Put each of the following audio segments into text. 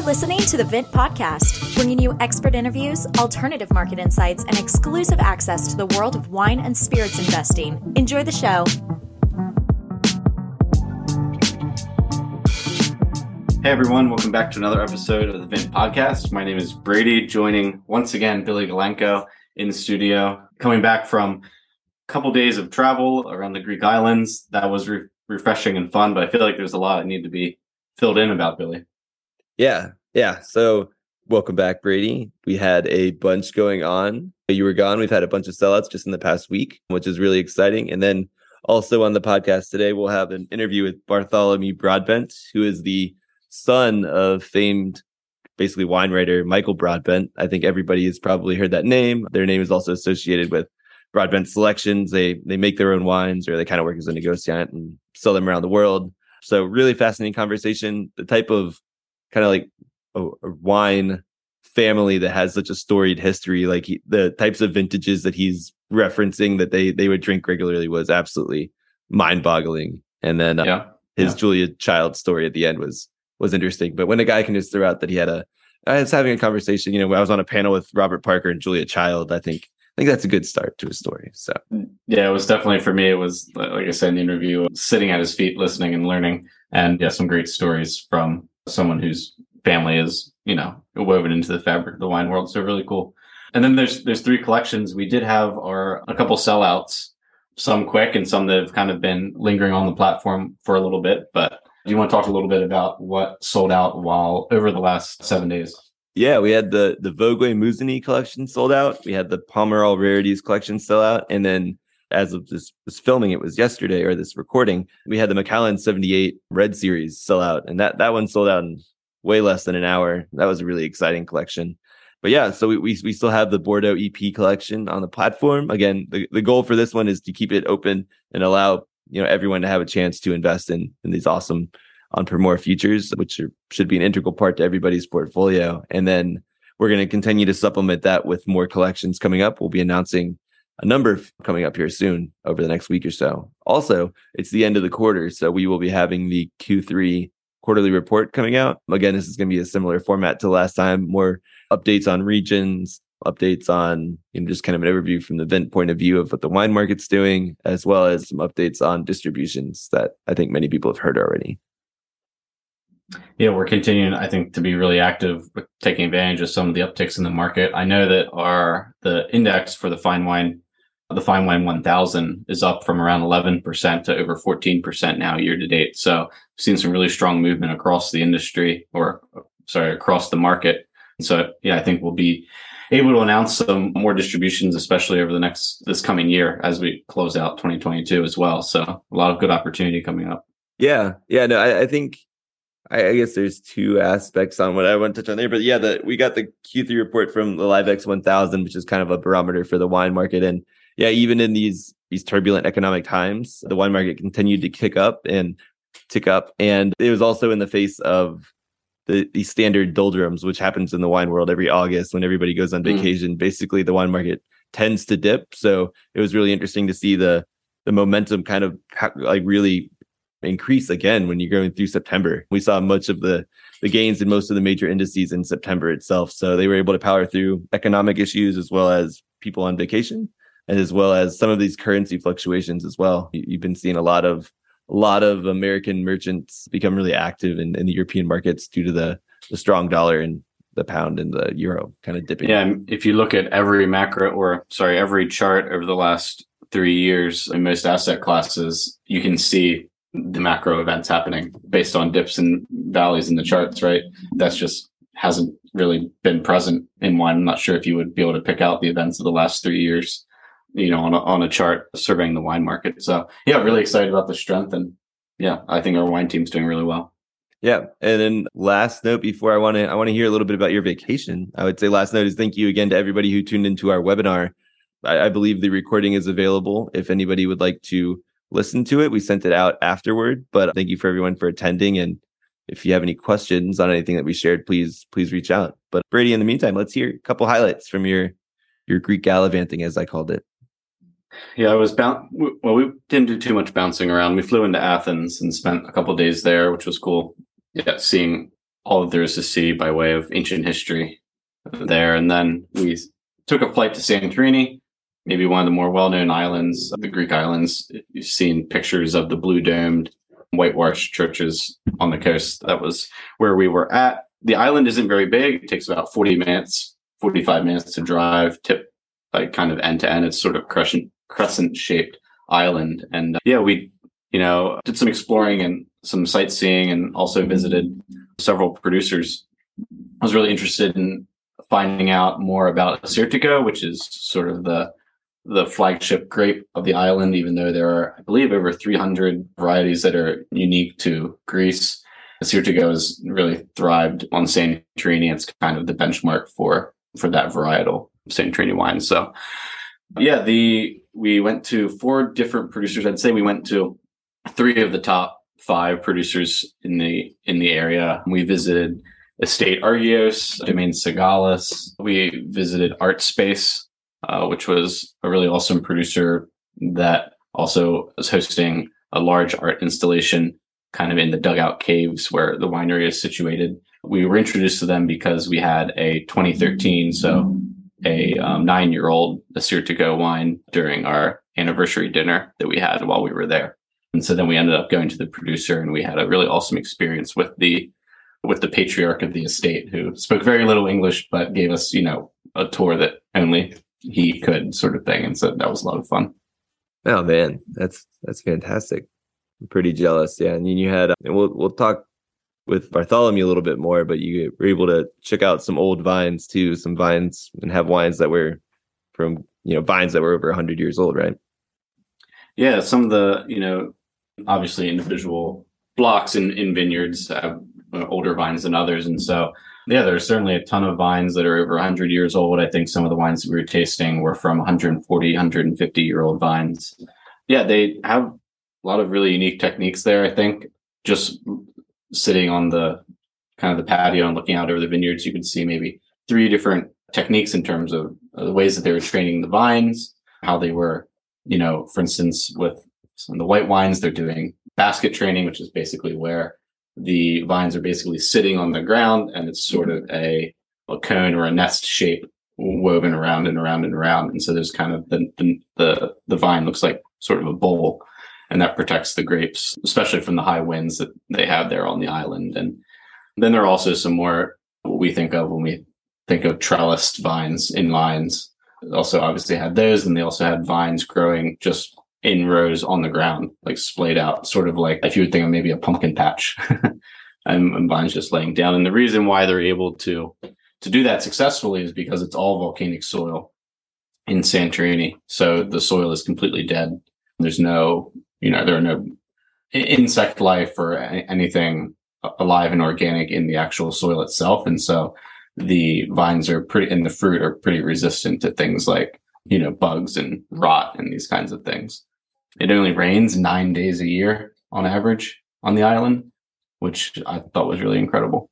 You're listening to the Vint Podcast, bringing you expert interviews, alternative market insights, and exclusive access to the world of wine and spirits investing. Enjoy the show. Hey everyone, welcome back to another episode of the Vint Podcast. My name is Brady, joining once again Billy Galenko in the studio, coming back from a couple days of travel around the Greek islands. That was re- refreshing and fun, but I feel like there's a lot that need to be filled in about Billy. Yeah, yeah. So welcome back, Brady. We had a bunch going on. You were gone. We've had a bunch of sellouts just in the past week, which is really exciting. And then also on the podcast today, we'll have an interview with Bartholomew Broadbent, who is the son of famed, basically wine writer Michael Broadbent. I think everybody has probably heard that name. Their name is also associated with Broadbent Selections. They they make their own wines, or they kind of work as a negotiant and sell them around the world. So really fascinating conversation. The type of kind of like a, a, wine family that has such a storied history, like he, the types of vintages that he's referencing that they they would drink regularly was absolutely mind boggling. And then uh, yeah. his yeah. Julia Child story at the end was was interesting. But when a guy can just throw out that he had a, I was having a conversation, you know, I was on a panel with Robert Parker and Julia Child. I think, I think that's a good start to a story. So, yeah, it was definitely for me. It was, like I said in the interview, sitting at his feet, listening and learning. And yeah, some great stories from someone whose family is, you know, woven into the fabric of the wine world. So really cool. And then there's, there's three collections. We did have our, a couple sellouts, some quick and some that have kind of been lingering on the platform for a little bit, but do you want to talk a little bit about what sold out while over the last seven days? Yeah, we had the the Vogüé Musigny collection sold out. We had the Pomerol Rarities collection sell out, and then as of this, this filming, it was yesterday or this recording, we had the Macallan 78 Red Series sell out, and that that one sold out in way less than an hour. That was a really exciting collection. But yeah, so we, we, we still have the Bordeaux EP collection on the platform. Again, the, the goal for this one is to keep it open and allow you know everyone to have a chance to invest in in these awesome en primeur futures, which are, should be an integral part to everybody's portfolio. And then we're going to continue to supplement that with more collections coming up. We'll be announcing a number coming up here soon over the next week or so. Also, it's the end of the quarter, so we will be having the Q3 quarterly report coming out. Again, this is going to be a similar format to last time, more updates on regions, updates on you know, just kind of an overview from the Vint point of view of what the wine market's doing, as well as some updates on distributions that I think many people have heard already. Yeah, we're continuing, I think, to be really active with taking advantage of some of the upticks in the market. I know that our the index for the fine wine, the fine wine 1000 is up from around 11% to over 14% now year to date. So we've seen some really strong movement across the industry or sorry, across the market. so yeah, I think we'll be able to announce some more distributions, especially over the next this coming year as we close out 2022 as well. So a lot of good opportunity coming up. Yeah, yeah. No, I, I think I, I, guess there's two aspects on what I want to touch on there, but yeah, the we got the Q3 report from the Liv-ex 1000, which is kind of a barometer for the wine market, and yeah, even in these these turbulent economic times, the wine market continued to kick up and tick up, and it was also in the face of the, the standard doldrums, which happens in the wine world every August when everybody goes on mm. vacation. Mm. Basically, the wine market tends to dip. So it was really interesting to see the the momentum kind of like really increase again when you're going through September. We saw much of the the gains in most of the major indices in September itself. So they were able to power through economic issues as well as people on vacation, as well as some of these currency fluctuations as well. You've been seeing a lot of a lot of American merchants become really active in, in the European markets due to the, the strong dollar and the pound and the euro kind of dipping. Yeah, if you look at every macro or sorry, every chart over the last three years in most asset classes, you can see the macro events happening based on dips and valleys in the charts, right? That's just hasn't really been present in one. I'm not sure if you would be able to pick out the events of the last three years you know, on a, on a chart surveying the wine market. So yeah, really excited about the strength. And yeah, I think our wine team's doing really well. Yeah. And then last note before I want to I want to hear a little bit about your vacation. I would say last note is thank you again to everybody who tuned into our webinar. I, I believe the recording is available if anybody would like to listen to it. We sent it out afterward, but thank you for everyone for attending. And if you have any questions on anything that we shared, please, please reach out. But Brady, in the meantime, let's hear a couple highlights from your your Greek gallivanting, as I called it. Yeah, I was bound. Well, we didn't do too much bouncing around. We flew into Athens and spent a couple days there, which was cool. Yeah, seeing all there is to see by way of ancient history there. And then we took a flight to Santorini, maybe one of the more well-known islands, of the Greek islands. You've seen pictures of the blue domed whitewashed churches on the coast. That was where we were at. The island isn't very big. It takes about 40 minutes, 45 minutes to drive, tip like kind of end to end. It's sort of crescent crescent shaped island. And uh, yeah, we, you know, did some exploring and some sightseeing and also visited several producers. I was really interested in finding out more about Assyrtiko, which is sort of the the flagship grape of the island, even though there are, I believe, over 300 varieties that are unique to Greece. Assyrtiko has really thrived on Santorini. It's kind of the benchmark for for that varietal Santorini wine. So, yeah, the we went to four different producers. I'd say we went to three of the top five producers in the in the area. We visited Estate Argyros, Domaine Sigalas. We visited Art Space, uh, which was a really awesome producer that also was hosting a large art installation kind of in the dugout caves where the winery is situated. We were introduced to them because we had a 2013, so a um, nine year old Assyrtiko wine during our anniversary dinner that we had while we were there. And so then we ended up going to the producer and we had a really awesome experience with the with the patriarch of the estate who spoke very little English but gave us, you know, a tour that only he could sort of thing. And so that was a lot of fun. Oh man, that's that's fantastic. I'm pretty jealous. Yeah. And you had and we'll we'll talk with Bartholomew a little bit more, but you were able to check out some old vines too, some vines and have wines that were from, you know, vines that were over 100 years old, right? Yeah, some of the, you know, obviously individual blocks in, in vineyards have older vines than others. And so, yeah, there's certainly a ton of vines that are over 100 years old. I think some of the wines that we were tasting were from 140, 150 year old vines. Yeah, they have a lot of really unique techniques there, I think. Just sitting on the kind of the patio and looking out over the vineyards, you could see maybe three different techniques in terms of uh, the ways that they were training the vines, how they were, you know, for instance, with some of the white wines, they're doing basket training, which is basically where the vines are basically sitting on the ground and it's sort of a, a cone or a nest shape woven around and around and around. And so there's kind of the, the, the, the vine looks like sort of a bowl and that protects the grapes, especially from the high winds that they have there on the island. And then there are also some more what we think of when we think of trellised vines in lines. Also, obviously had those, and they also had vines growing just in rows on the ground, like splayed out, sort of like if you would think of maybe a pumpkin patch, and, and vines just laying down. And the reason why they're able to to do that successfully is because it's all volcanic soil in Santorini. So the soil is completely dead. There's no you know, there are no insect life or anything alive and organic in the actual soil itself. And so the vines are pretty, and the fruit are pretty resistant to things like, you know, bugs and rot and these kinds of things. It only rains nine days a year on average on the island, which I thought was really incredible.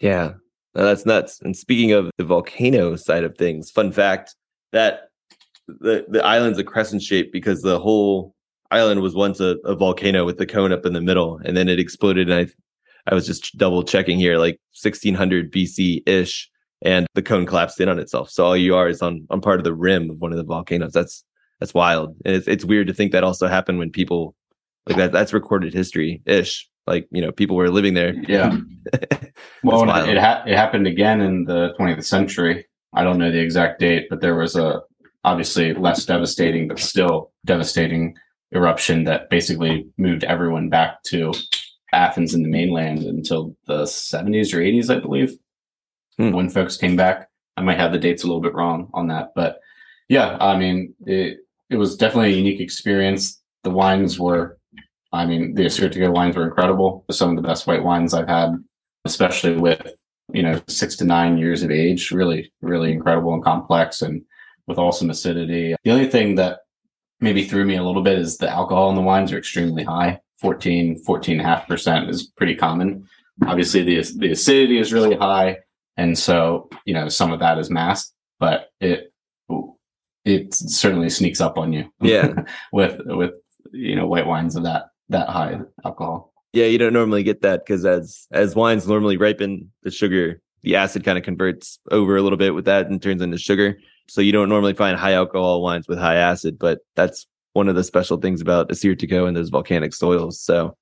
Yeah, that's nuts. And speaking of the volcano side of things, fun fact that the the island's a crescent shape because the whole island was once a, a, volcano with the cone up in the middle, and then it exploded. And I, I was just double checking here, like 1600 BC ish, and the cone collapsed in on itself. So all you are is on on part of the rim of one of the volcanoes. That's that's wild, and it's it's weird to think that also happened when people like that. That's recorded history ish. Like you know, people were living there. Yeah. well, it ha- it happened again in the 20th century. I don't know the exact date, but there was a obviously less devastating, but still devastating eruption that basically moved everyone back to Athens and the mainland until the 70s or 80s, I believe, hmm. when folks came back. I might have the dates a little bit wrong on that, but yeah, I mean, it it was definitely a unique experience. The wines were, I mean, the Assyrtiko wines were incredible. Some of the best white wines I've had, especially with you know six to nine years of age. Really, really incredible and complex, and with awesome acidity. The only thing that maybe threw me a little bit is the alcohol in the wines are extremely high. 14 14.5% is pretty common. Obviously the the acidity is really high and so you know some of that is masked but it it certainly sneaks up on you. Yeah. With with you know white wines of that that high alcohol. Yeah, you don't normally get that because as as wines normally ripen, the sugar, the acid kind of converts over a little bit with that and turns into sugar. So you don't normally find high alcohol wines with high acid, but that's one of the special things about Assyrtiko and those volcanic soils. So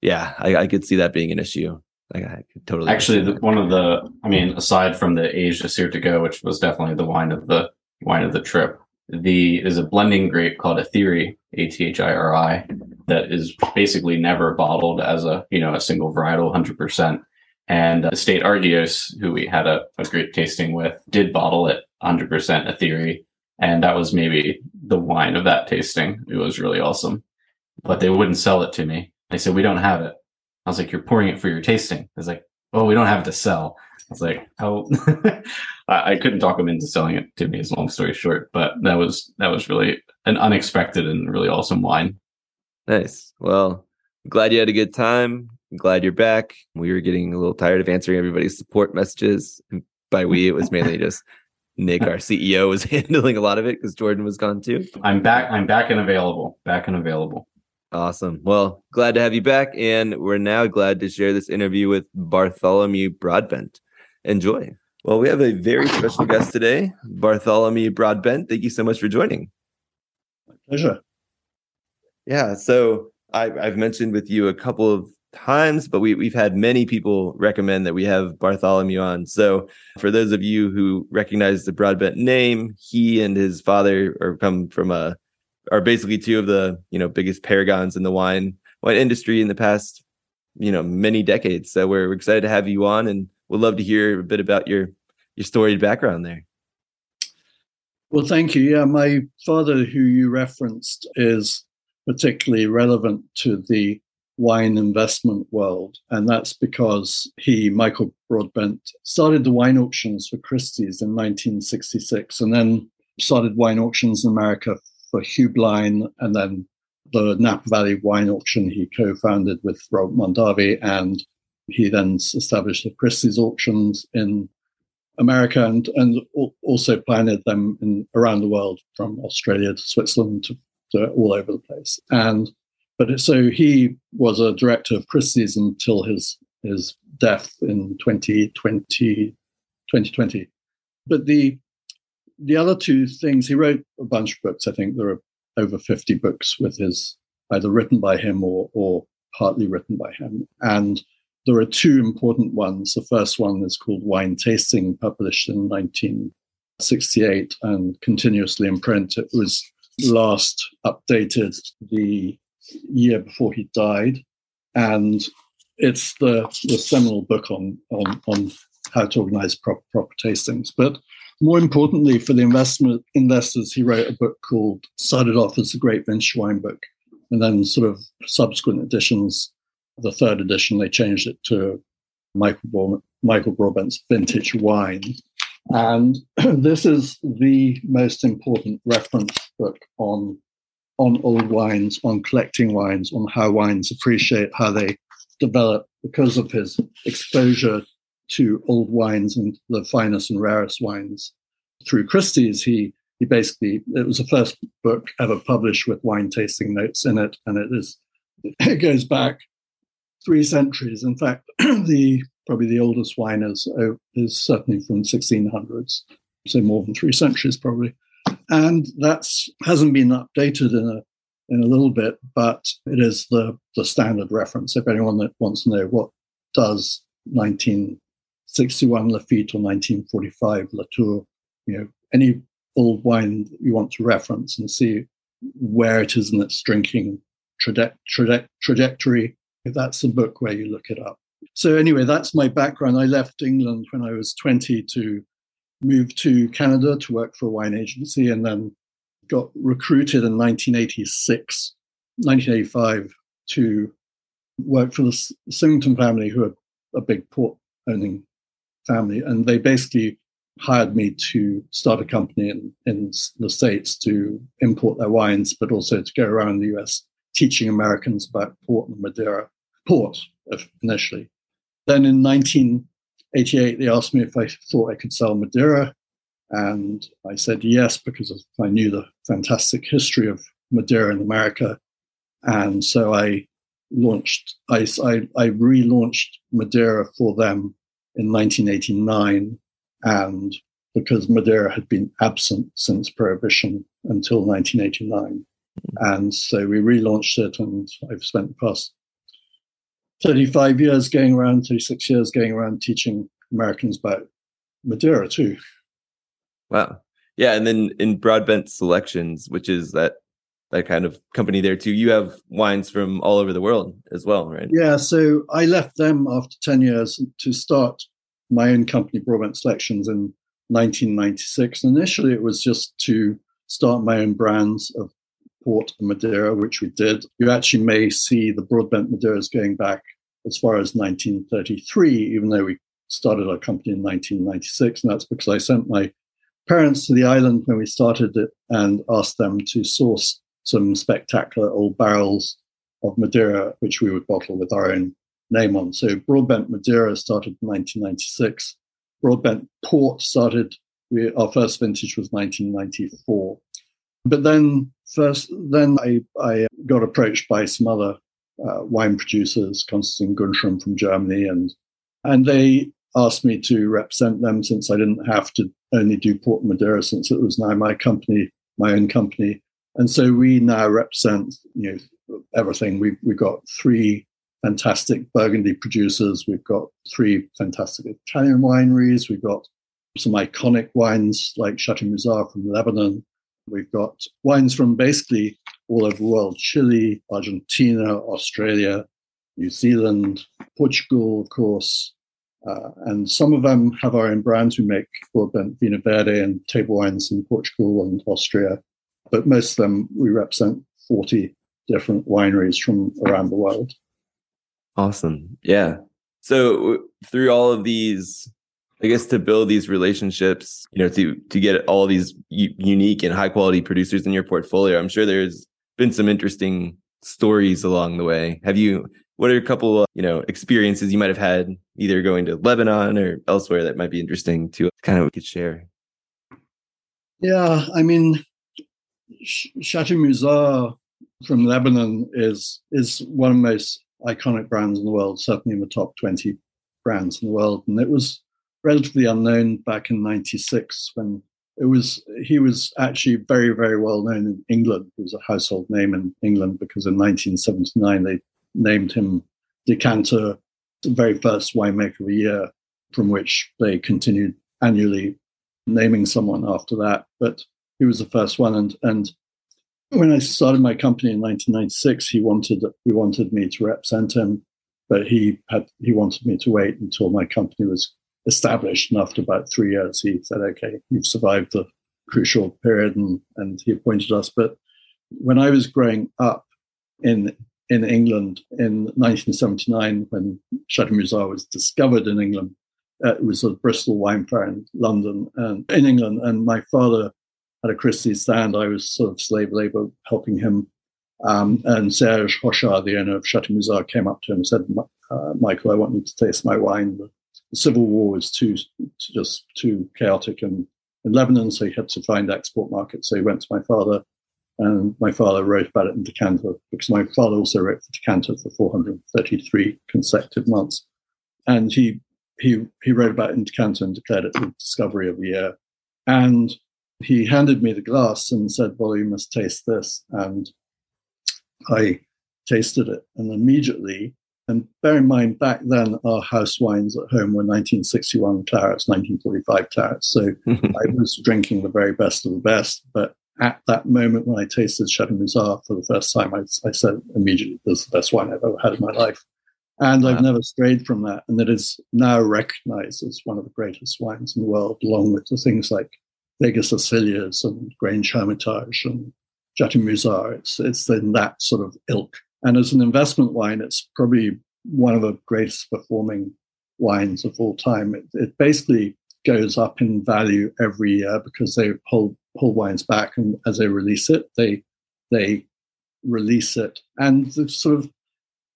yeah, I, I could see that being an issue. Like I could totally actually the, one of the I mean, aside from the aged Assyrtiko, which was definitely the wine of the wine of the trip, the is a blending grape called Athiri, A T H I R I, that is basically never bottled as a you know a single varietal, hundred percent. And Estate Argyros, who we had a, a great tasting with, did bottle it 100% Athiri. And that was maybe the wine of that tasting. It was really awesome. But they wouldn't sell it to me. They said, We don't have it. I was like, You're pouring it for your tasting. I was like, Oh, we don't have it to sell. I was like, Oh, I couldn't talk them into selling it to me, as long story short. But that was that was really an unexpected and really awesome wine. Nice. Well, glad you had a good time. I'm glad you're back. We were getting a little tired of answering everybody's support messages. And by we, it was mainly just Nick, our CEO, was handling a lot of it because Jordan was gone too. I'm back. I'm back and available. Back and available. Awesome. Well, glad to have you back. And we're now glad to share this interview with Bartholomew Broadbent. Enjoy. Well, we have a very special guest today, Bartholomew Broadbent. Thank you so much for joining. My pleasure. Yeah. So I, I've mentioned with you a couple of times, but we, we've had many people recommend that we have Bartholomew on. So for those of you who recognize the Broadbent name, he and his father are come from a are basically two of the you know biggest paragons in the wine wine industry in the past you know many decades. So we're excited to have you on, and we'd love to hear a bit about your your storied background there. Well, thank you. Yeah, my father, who you referenced, is particularly relevant to the wine investment world. And that's because he, Michael Broadbent, started the wine auctions for Christie's in 1966 and then started wine auctions in America for Hugh and then the Napa Valley Wine Auction he co founded with Rob Mondavi. And he then established the Christie's auctions in America and, and also planted them in, around the world from Australia to Switzerland to, to all over the place. And but so he was a director of Christie's until his his death in 2020, 2020. But the the other two things, he wrote a bunch of books. I think there are over 50 books with his either written by him or, or partly written by him. And there are two important ones. The first one is called Wine Tasting, published in 1968 and continuously in print. It was last updated the year before he died, and it's the, the seminal book on, on, on how to organize proper, proper tastings. But more importantly, for the investment investors, he wrote a book called started off as a great vintage wine book, and then sort of subsequent editions. The third edition, they changed it to Michael Michael Broadbent's Vintage Wine, and this is the most important reference book on on old wines, on collecting wines, on how wines appreciate, how they develop because of his exposure to old wines and the finest and rarest wines. Through Christie's, he he basically it was the first book ever published with wine tasting notes in it, and it is it goes back three centuries. In fact, the probably the oldest wine is oh, is certainly from 1600s, so more than three centuries probably and that hasn't been updated in a in a little bit, but it is the the standard reference. If anyone that wants to know what does 1961 Lafite or 1945 Latour, you know, any old wine you want to reference and see where it is in its drinking traje- traje- trajectory, that's the book where you look it up. So anyway, that's my background. I left England when I was 20 to moved to Canada to work for a wine agency and then got recruited in 1986, 1985 to work for the Symington family, who are a big port owning family. And they basically hired me to start a company in, in the States to import their wines, but also to go around the US teaching Americans about port and Madeira, port uh, initially. Then in 19 88, they asked me if I thought I could sell Madeira. And I said yes, because I knew the fantastic history of Madeira in America. And so I launched, I, I, I relaunched Madeira for them in 1989. And because Madeira had been absent since Prohibition until 1989. Hmm. And so we relaunched it, and I've spent the past 35 years going around, 36 years going around teaching Americans about Madeira too. Wow. Yeah. And then in Broadbent Selections, which is that that kind of company there too, you have wines from all over the world as well, right? Yeah. So I left them after 10 years to start my own company, Broadbent Selections, in 1996. Initially, it was just to start my own brands of Port and Madeira, which we did. You actually may see the Broadbent Madeiras going back as far as 1933, even though we started our company in 1996. And that's because I sent my parents to the island when we started it and asked them to source some spectacular old barrels of Madeira, which we would bottle with our own name on. So Broadbent Madeira started in 1996. Broadbent Port started, we, our first vintage was 1994. But then first, then I, I got approached by some other uh, wine producers, Konstantin Gunstrom from Germany, and and they asked me to represent them since I didn't have to only do Port Madeira since it was now my company, my own company. And so we now represent you know everything. We we got three fantastic Burgundy producers. We've got three fantastic Italian wineries. We've got some iconic wines like Chateau Musar from Lebanon. We've got wines from basically all over the world Chile, Argentina, Australia, New Zealand, Portugal, of course. Uh, and some of them have our own brands. We make Broadbent Vinho Verde and table wines in Portugal and Austria. But most of them, we represent 40 different wineries from around the world. Awesome. Yeah. So through all of these, I guess to build these relationships, you know, to to get all these u- unique and high quality producers in your portfolio, I'm sure there's been some interesting stories along the way. Have you? What are a couple, you know, experiences you might have had either going to Lebanon or elsewhere that might be interesting to kind of could share? Yeah, I mean, Chateau Musar from Lebanon is is one of the most iconic brands in the world, certainly in the top 20 brands in the world. And it was relatively unknown back in 96 when it was, he was actually very, very well known in England. He was a household name in England because in 1979 they named him Decanter, the very first winemaker of the year, from which they continued annually naming someone after that. But he was the first one. And, and when I started my company in 1996, he wanted he wanted me to represent him, but he had he wanted me to wait until my company was established. And after about three years, he said, "Okay, you've survived the crucial period," and and he appointed us. But when I was growing up in in England in 1979, when Chateau Musar was discovered in England, uh, it was a Bristol wine fair in London and in England, and my father at a Christie's stand. I was sort of slave labor helping him. Um, and Serge Hochar, the owner of Chateau Musar, came up to him and said, uh, Michael, I want you to taste my wine. The, Civil War was too, just too chaotic in, in Lebanon, so he had to find export markets. So he went to my father, and my father wrote about it in Decanter, because my father also wrote for Decanter for 433 consecutive months. And he he he wrote about it in Decanter and declared it the discovery of the year. And he handed me the glass and said, Well, you must taste this. And I tasted it. And immediately, and bear in mind, back then our house wines at home were 1961 clarets, 1945 clarets. So I was drinking the very best of the best. But at that moment when I tasted Chateau Musar for the first time, I, I said immediately, this is the best wine I've ever had in my life. And wow. I've never strayed from that. And it is now recognized as one of the greatest wines in the world, along with the things like Vega Sicilias and Grange Hermitage and Chateau Musar. It's, it's in that sort of ilk. And as an investment wine, it's probably one of the greatest performing wines of all time. It, it basically goes up in value every year because they hold, hold wines back and as they release it, they, they release it. And the sort of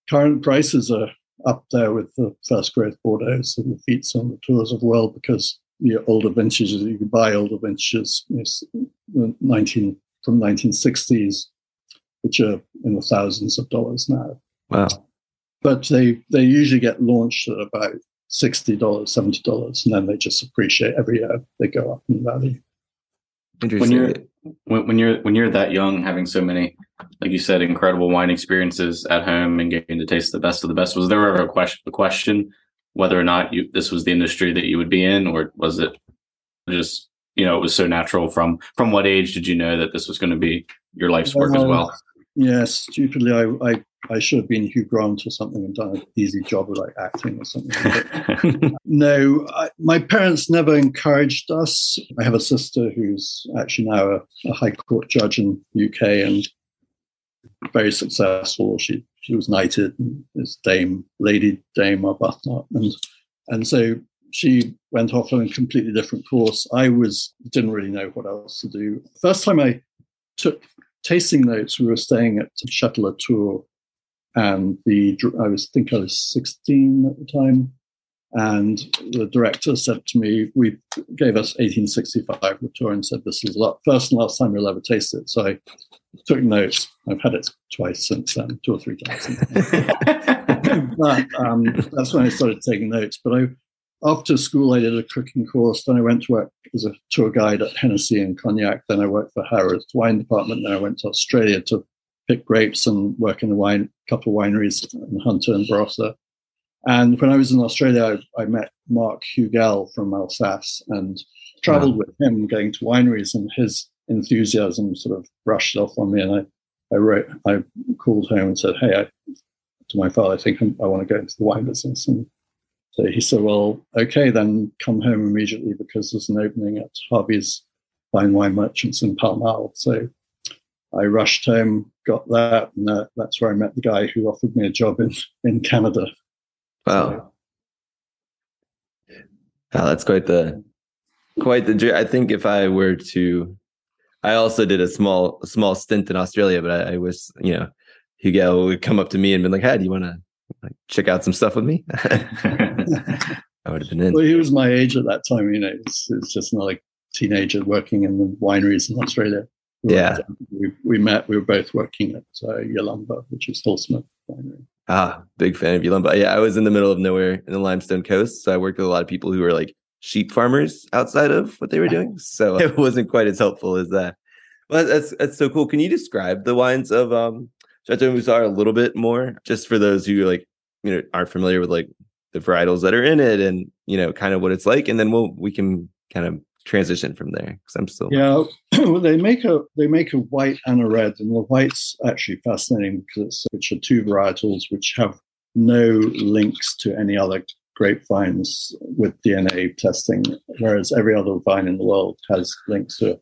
current prices are up there with the first growth Bordeaux and the Lafites and the Latours of the world because the older vintages. You can buy older vintages, you know, 19 from 1960s, which are in the thousands of dollars now. Wow. But they they usually get launched at about sixty dollars, seventy dollars, and then they just appreciate every year. They go up in value. Interesting. When you're when, when you're when you're that young, having so many, like you said, incredible wine experiences at home and getting to taste the best of the best, was there ever a question a question whether or not you this was the industry that you would be in, or was it just you know it was so natural from from what age did you know that this was going to be your life's work as well? Yes, stupidly, I, I I should have been Hugh Grant or something and done an easy job of like acting or something. no, I, my parents never encouraged us. I have a sister who's actually now a, a High Court judge in the UK and very successful. She she was knighted and is Dame Lady Dame Arbuthnot, and and so she went off on a completely different course. I was didn't really know what else to do. First time I took tasting notes, we were staying at Chateau Latour and the I was think I was 16 at the time, and the director said to me, "We gave us 1865 Latour and said this is the first and last time you'll ever taste it." So I took notes. I've had it twice since then, two or three times. but um, that's when I started taking notes. But I, after school, I did a cooking course. Then I went to work as a tour guide at Hennessy and Cognac. Then I worked for Harrods Wine Department. Then I went to Australia to pick grapes and work in the wine couple of wineries in Hunter and Barossa. And when I was in Australia, I, I met Marc Hugel from Alsace and traveled wow. with him going to wineries and his enthusiasm sort of brushed off on me. And I, I wrote, I called home and said, Hey, I, to my father, I think I want to go into the wine business. And so he said, Well, okay, then come home immediately because there's an opening at Harvey's Fine Wine Merchants in Pall Mall. So I rushed home, got that, and uh, that's where I met the guy who offered me a job in, in Canada. Wow. So, wow, that's quite the quite the. I think if I were to, I also did a small small stint in Australia, but I, I was you know, Hugo would come up to me and be like, "Hey, do you want to check out some stuff with me?" I would have been in. Well, he was my age at that time. You know, it's, it's just not like teenager working in the wineries in Australia. Yeah. We, we met, we were both working at uh, Yalumba, which is Hill-Smith Winery. Ah, big fan of Yalumba. Yeah, I was in the middle of nowhere in the Limestone Coast. So I worked with a lot of people who were like sheep farmers outside of what they were doing. So it wasn't quite as helpful as that. Well, that's that's so cool. Can you describe the wines of um Chateau Musar a little bit more, just for those who like you know aren't familiar with like the varietals that are in it and you know kind of what it's like, and then we'll we can kind of transition from there because I'm still yeah. well, they make a they make a white and a red, and the white's actually fascinating because it's which are two varietals which have no links to any other grapevines with DNA testing, whereas every other vine in the world has links to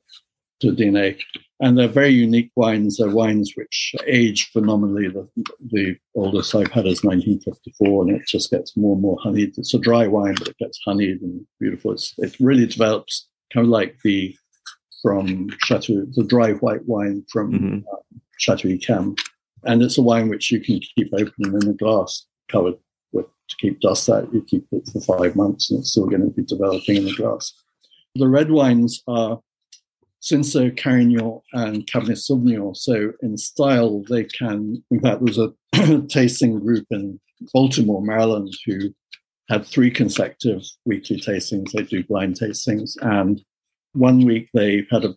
to DNA. And they're very unique wines. They're wines which age phenomenally. The, the oldest I've had is 1954, and it just gets more and more honeyed. It's a dry wine, but it gets honeyed and beautiful. It's, it really develops kind of like the from Chateau, the dry white wine from mm-hmm. uh, Chateau Cam, And it's a wine which you can keep open in a glass covered with to keep dust out. You keep it for five months and it's still going to be developing in the glass. The red wines are Cinsault, Carignan, and Cabernet Sauvignon. So in style, they can. In fact, there was a tasting group in Baltimore, Maryland, who had three consecutive weekly tastings. They do blind tastings, and one week they had a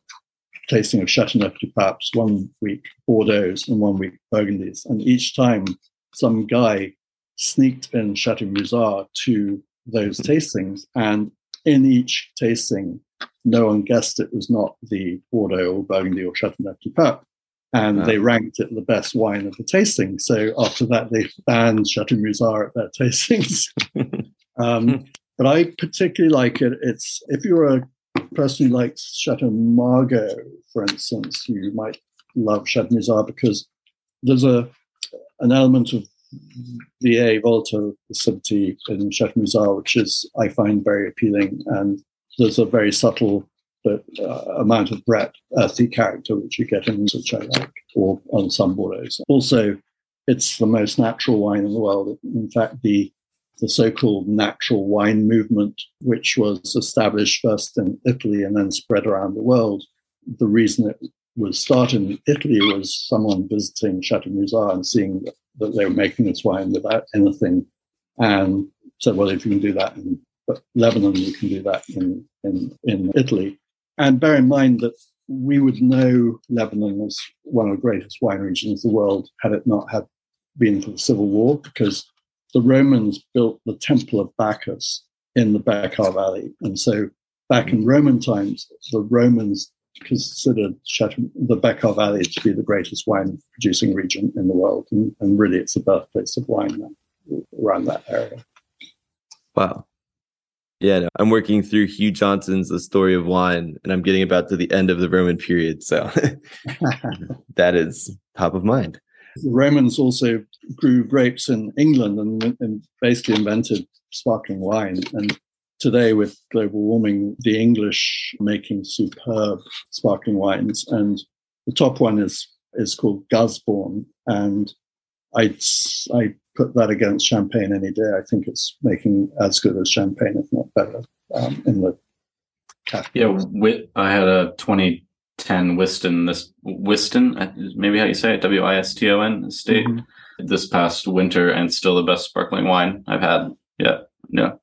tasting of Chateauneuf du Papes, one week Bordeaux, and one week Burgundies. And each time, some guy sneaked in Chateau Musar to those tastings, and in each tasting, no one guessed it was not the Bordeaux or Burgundy or Chateauneuf du Pape. And wow. they ranked it the best wine of the tasting. So after that, they banned Chateau Musar at their tastings. um, but I particularly like it. It's if you're a person who likes Chateau Margaux, for instance, you might love Chateau Musar because there's a an element of VA volatile acidity in Chateau Musar, which is I find very appealing, and there's a very subtle but uh, amount of Brett, earthy character which you get in which I like, or on some Bordeaux. Also, it's the most natural wine in the world. In fact, the the so-called natural wine movement, which was established first in Italy and then spread around the world. The reason it was started in Italy was someone visiting Chateau Musar and seeing that they were making this wine without anything, and said, well, if you can do that in Lebanon, you can do that in, in, in Italy. And bear in mind that we would know Lebanon as one of the greatest wine regions in the world had it not had been for the civil war, because the Romans built the Temple of Bacchus in the Bekaa Valley. And so back in Roman times, the Romans considered the Bekaa Valley to be the greatest wine producing region in the world. And, and really, it's the birthplace of wine around that area. Wow. Yeah, no, I'm working through Hugh Johnson's The Story of Wine, and I'm getting about to the end of the Roman period. So that is top of mind. The Romans also grew grapes in England and, and basically invented sparkling wine. And today, with global warming, the English making superb sparkling wines. And the top one is is called Gusbourne, and I I put that against champagne any day. I think it's making as good as champagne, if not better, um, in the category. Yeah, I had a 2010 Wiston, this Wiston, uh, maybe how you say it, W I S T O N state mm-hmm. this past winter, and still the best sparkling wine I've had. Yeah, yeah,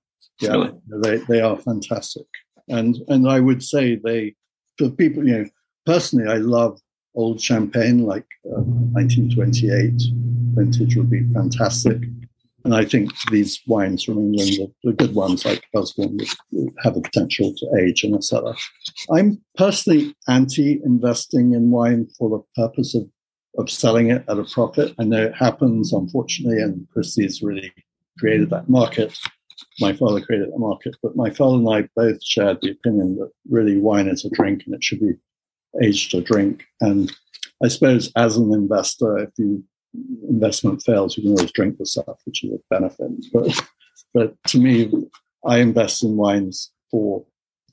yeah. Really. They they are fantastic, and and I would say they for people you know personally I love old champagne like uh, 1928 vintage would be fantastic. And I think these wines from England, the, the good ones like Gusbourne, have the potential to age in a cellar. I'm personally anti investing in wine for the purpose of, of selling it at a profit. I know it happens, unfortunately, and Christie's really created that market. My father created that market, but my father and I both shared the opinion that really wine is a drink and it should be aged to drink. And I suppose as an investor, if you investment fails, you can always drink the stuff, which is a benefit. But but to me, I invest in wines for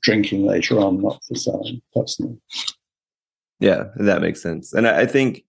drinking later on, not for selling personally. Yeah, that makes sense. And I think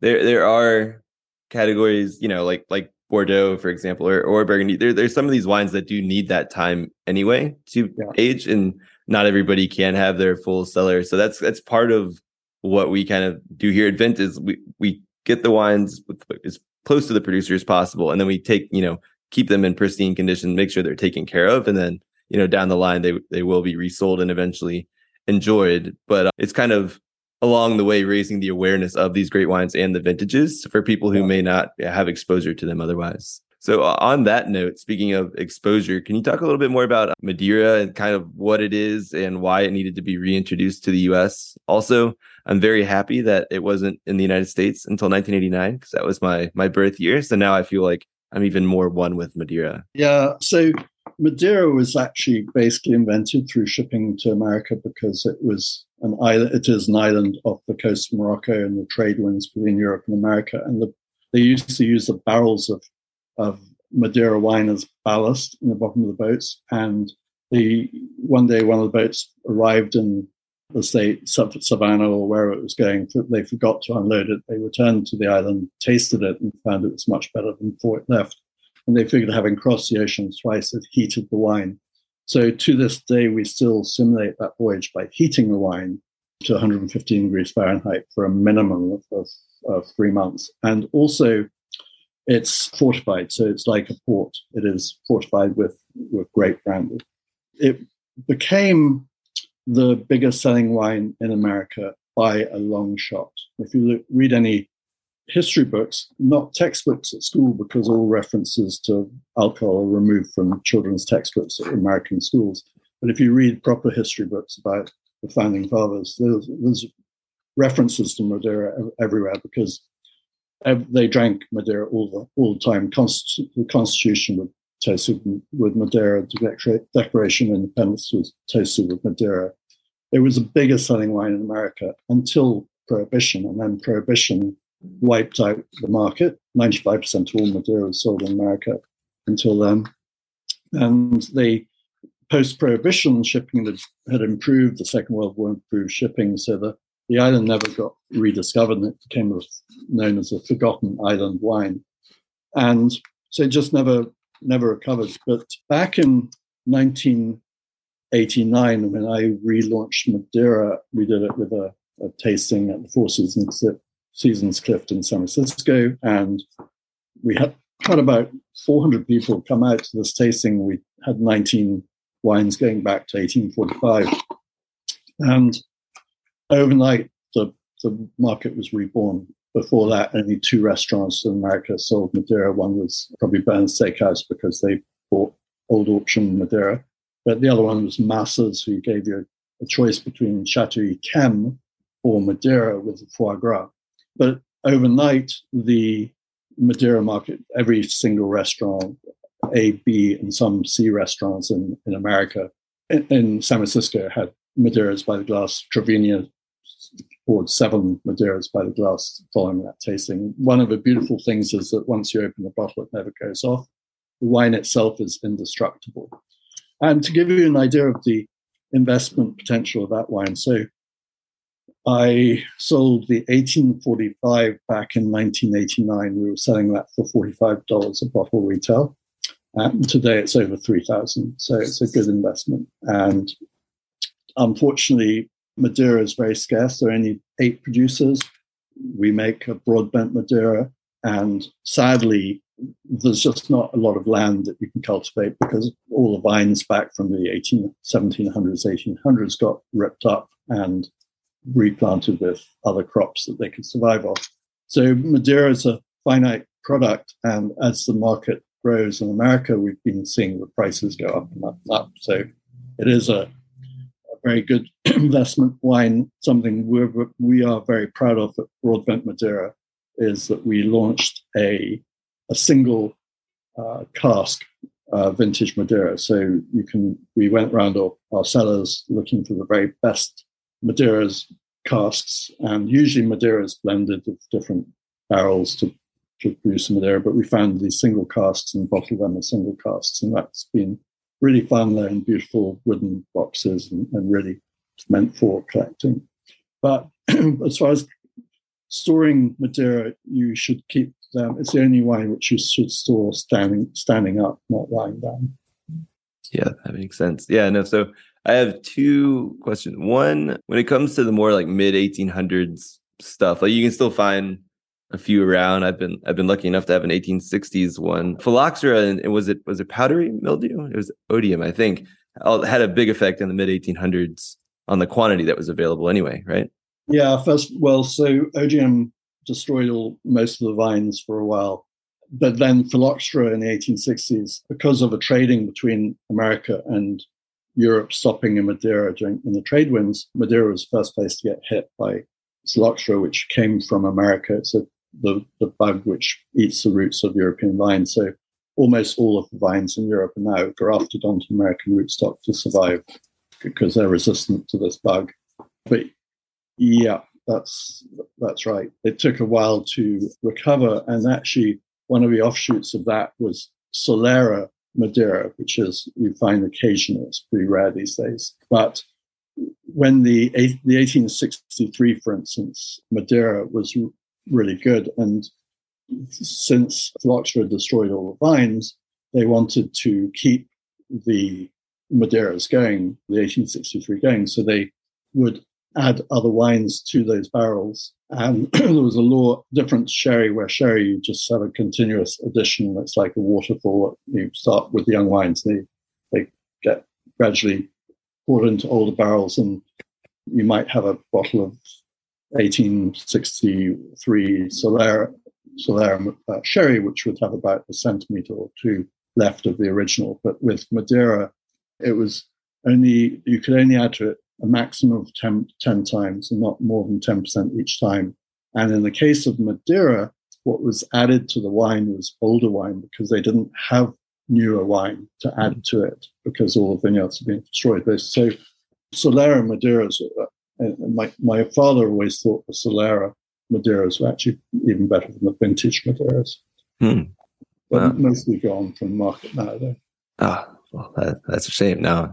there there are categories, you know, like like Bordeaux, for example, or, or Burgundy. There, there's some of these wines that do need that time anyway to yeah. age, and not everybody can have their full cellar. So that's that's part of what we kind of do here at Vint is we we get the wines as close to the producer as possible, and then we take you know keep them in pristine condition, make sure they're taken care of, and then you know down the line they they will be resold and eventually enjoyed. But uh, it's kind of along the way raising the awareness of these great wines and the vintages for people who may not have exposure to them otherwise. So uh, on that note, speaking of exposure, can you talk a little bit more about Madeira and kind of what it is and why it needed to be reintroduced to the US? Also, I'm very happy that it wasn't in the United States until 1989 because that was my my birth year. So now I feel like I'm even more one with Madeira. Yeah, so Madeira was actually basically invented through shipping to America because it was an island. It is an island off the coast of Morocco, and the trade winds between Europe and America. And the, they used to use the barrels of of Madeira wine as ballast in the bottom of the boats. And the one day, one of the boats arrived in the state Savannah or wherever it was going. They forgot to unload it. They returned to the island, tasted it, and found it was much better than before it left. And they figured, having crossed the ocean twice, it heated the wine. So to this day, we still simulate that voyage by heating the wine to 115 degrees Fahrenheit for a minimum of, of, of three months. And also, it's fortified, so it's like a port. It is fortified with, with grape brandy. It became the biggest selling wine in America by a long shot. If you look, read any history books, not textbooks at school, because all references to alcohol are removed from children's textbooks at American schools. But if you read proper history books about the founding fathers, there's, there's references to Madeira everywhere because they drank Madeira all the all the time. Const- the Constitution was toasted with Madeira. The Declaration of Independence was toasted with Madeira. It was the biggest selling wine in America until Prohibition, and then Prohibition wiped out the market. Ninety-five percent of all Madeira was sold in America until then, and the post-prohibition shipping had, had improved. The Second World War improved shipping, so the the island never got rediscovered and it became known as a forgotten island wine. And so it just never never recovered. But back in 1989, when I relaunched Madeira, we did it with a, a tasting at the Four Seasons, Seasons Clift in San Francisco. And we had had about 400 people come out to this tasting. We had 19 wines going back to 1845. And overnight, the, the market was reborn. Before that, only two restaurants in America sold Madeira. One was probably Bern's Steakhouse because they bought old auction Madeira. But the other one was Masa's, who gave you a, choice between Chateau Yquem or Madeira with foie gras. But overnight, the Madeira market, every single restaurant, A, B, and some C restaurants in, in America, in, in San Francisco, had Madeiras by the glass. Trevino poured seven Madeiras by the glass following that tasting. One of the beautiful things is that once you open the bottle, it never goes off. The wine itself is indestructible. And to give you an idea of the investment potential of that wine, so I sold the 1845 back in 1989. We were selling that for $45 a bottle retail. And today it's over 3000 So it's a good investment. And unfortunately, Madeira is very scarce. There are only eight producers. We make a broadbent Madeira. And sadly, there's just not a lot of land that you can cultivate because all the vines back from the 18, 1700s, 1800s got ripped up and replanted with other crops that they could survive off. So Madeira is a finite product, and as the market grows in America, we've been seeing the prices go up and up and up. So it is a, a very good investment wine. Something we're, we are very proud of at Broadbent Madeira is that we launched a a single uh, cask uh, vintage Madeira. So you can we went around our, our cellars looking for the very best Madeiras casks, and usually Madeira is blended with different barrels to, to produce Madeira, but we found these single casks and bottled them as single casks, and that's been really fun. They're in beautiful wooden boxes and, and really meant for collecting. But as far as storing Madeira, you should keep them. It's the only wine which you should store standing standing up, not lying down. Yeah, that makes sense. Yeah, no. So I have two questions. One, when it comes to the more like mid 1800s stuff, like you can still find a few around. I've been I've been lucky enough to have an 1860s one. Phylloxera and, was it was it powdery mildew? It was oidium, I think. Had a big effect in the mid 1800s on the quantity that was available anyway, right? Yeah, first well, so oidium destroyed all most of the vines for a while. But then phylloxera in the 1860s, because of a trading between America and Europe stopping in Madeira during in the trade winds, Madeira was the first place to get hit by Phylloxera, which came from America. It's a, the, the bug which eats the roots of European vines. So almost all of the vines in Europe are now grafted onto American rootstock to survive because they're resistant to this bug. But yeah, that's that's right. It took a while to recover, and actually, one of the offshoots of that was Solera, Madeira, which is you find occasionally. It's pretty rare these days. But when the the 1863, for instance, Madeira was really good, and since Phylloxera destroyed all the vines, they wanted to keep the Madeiras going, the 1863 going. So they would add other wines to those barrels. And there was a law different sherry, where sherry you just have a continuous addition. It's like a waterfall. You start with the young wines, they they get gradually poured into older barrels, and you might have a bottle of 1863 Solera, Solera uh, sherry, which would have about a centimeter or two left of the original. But with Madeira, it was only you could only add to it a maximum of 10, 10 times and not more than 10% each time. And in the case of Madeira, what was added to the wine was older wine because they didn't have newer wine to add to it because all the vineyards had been destroyed. So Solera Madeiras, uh, my, my father always thought the Solera Madeiras were actually even better than the vintage Madeiras. Hmm. But wow. mostly gone from the market now. Ah, well, that, that's a shame. Now I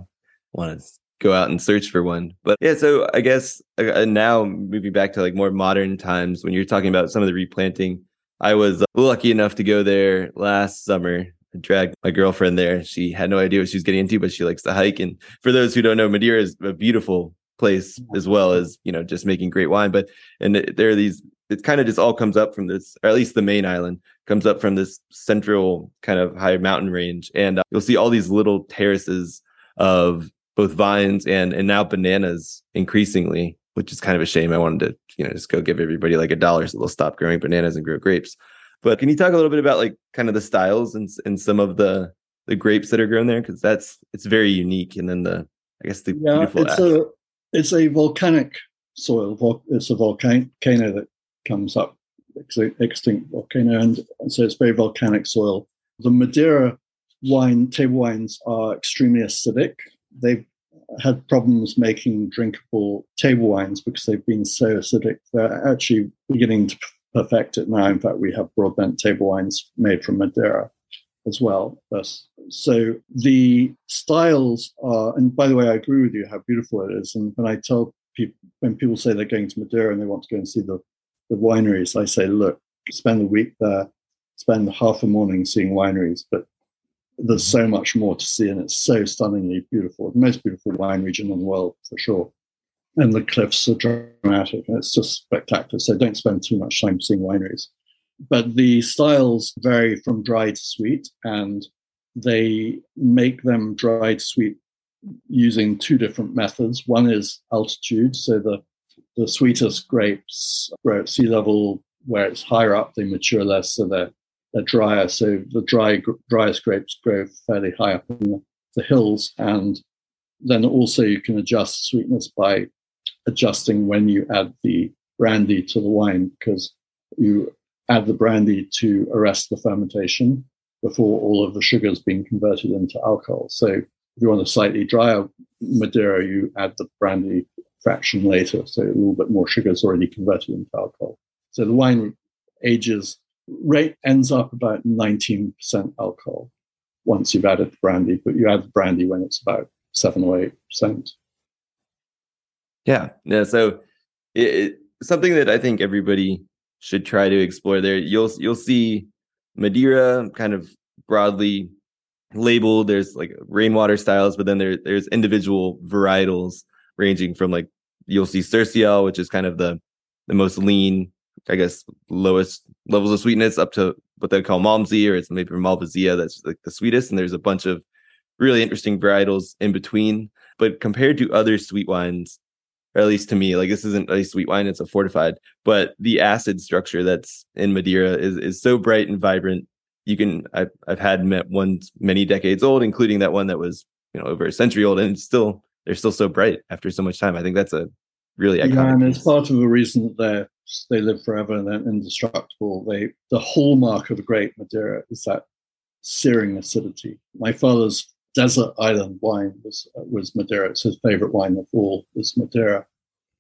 want to go out and search for one. But yeah, so I guess uh, now moving back to like more modern times when you're talking about some of the replanting, I was uh, lucky enough to go there last summer. I dragged my girlfriend there. She had no idea what she was getting into, but she likes to hike. And for those who don't know, Madeira is a beautiful place as well as you know just making great wine. But and there are these it kind of just all comes up from this, or at least the main island comes up from this central kind of high mountain range, and uh, you'll see all these little terraces of both vines and and now bananas increasingly, which is kind of a shame. I wanted to you know just go give everybody like a dollar so they'll stop growing bananas and grow grapes. But can you talk a little bit about like kind of the styles and and some of the the grapes that are grown there because that's it's very unique. And then the I guess the yeah, beautiful it's ash. a it's a volcanic soil. It's a volcano that comes up extinct volcano, and, so it's very volcanic soil. The Madeira wine table wines are extremely acidic. They've had problems making drinkable table wines because they've been so acidic. They're actually beginning to perfect it now. In fact, we have broadbent table wines made from Madeira as well. Uh, so the styles are, and by the way, I agree with you how beautiful it is. And when I tell people, when people say they're going to Madeira and they want to go and see the, the wineries, I say, look, spend a week there, spend half a morning seeing wineries, but there's mm-hmm. so much more to see and it's so stunningly beautiful. The most beautiful wine region in the world for sure. And the cliffs are dramatic and it's just spectacular. So don't spend too much time seeing wineries but the styles vary from dry to sweet, and they make them dry to sweet using two different methods. One is altitude, so the the sweetest grapes grow at sea level where it's higher up, they mature less, so they're they're drier. So the dry driest grapes grow fairly high up in the, the hills, and then also you can adjust sweetness by adjusting when you add the brandy to the wine because you add the brandy to arrest the fermentation before all of the sugars being converted into alcohol. So if you want a slightly drier Madeira, you add the brandy fraction later, so a little bit more sugar is already converted into alcohol. So the wine ages rate ends up about 19% alcohol once you've added the brandy, but you add the brandy when it's about seven or eight percent. Yeah, yeah. So it, it, something that I think everybody should try to explore there. You'll you'll see Madeira kind of broadly labeled. There's like rainwater styles, but then there there's individual varietals ranging from like you'll see Sercial, which is kind of the the most lean, I guess, lowest levels of sweetness, up to what they call Malmsey, or it's maybe Malvasia, that's like the sweetest. And there's a bunch of really interesting varietals in between. But compared to other sweet wines, or at least to me, like this isn't a sweet wine, it's a fortified, but the acid structure that's in Madeira is is so bright and vibrant. You can I've I've had met ones many decades old, including that one that was, you know, over a century old, and still they're still so bright after so much time. I think that's a really iconic. Yeah, and it's part of the reason that they're they live forever and they're indestructible. They the hallmark of a great Madeira is that searing acidity. My father's desert island wine was was Madeira. It's his favorite wine of all was Madeira.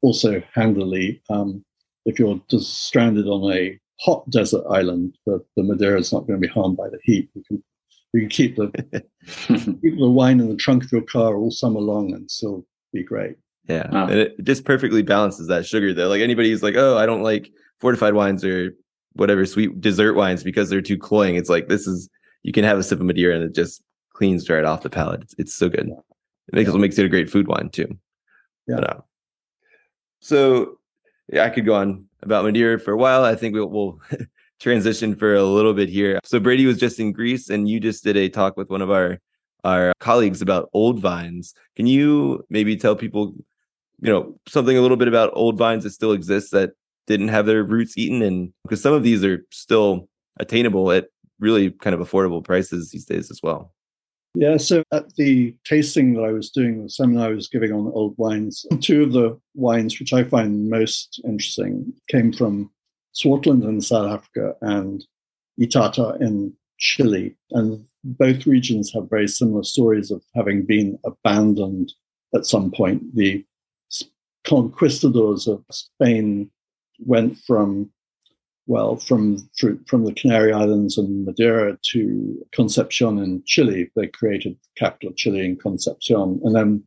Also, handily, um, if you're just stranded on a hot desert island, the, the Madeira is not going to be harmed by the heat. You can you can keep the keep the wine in the trunk of your car all summer long and still be great. Yeah, wow. and it just perfectly balances that sugar though. Like anybody who's like, oh, I don't like fortified wines or whatever sweet dessert wines because they're too cloying. It's like this is you can have a sip of Madeira and it just cleans right off the palate. It's, it's so good. It makes yeah. it makes it a great food wine too. Yeah. But, uh, so yeah, I could go on about Madeira for a while. I think we'll, we'll transition for a little bit here. So Brady was just in Greece, and you just did a talk with one of our our colleagues about old vines. Can you maybe tell people, you know, something a little bit about old vines that still exist that didn't have their roots eaten, and because some of these are still attainable at really kind of affordable prices these days as well. Yeah, so at the tasting that I was doing, the seminar I was giving on old wines, two of the wines which I find most interesting came from Swartland in South Africa and Itata in Chile. And both regions have very similar stories of having been abandoned at some point. The conquistadors of Spain went from well, from from the Canary Islands and Madeira to Concepcion in Chile. They created the capital Chile in Concepcion, and then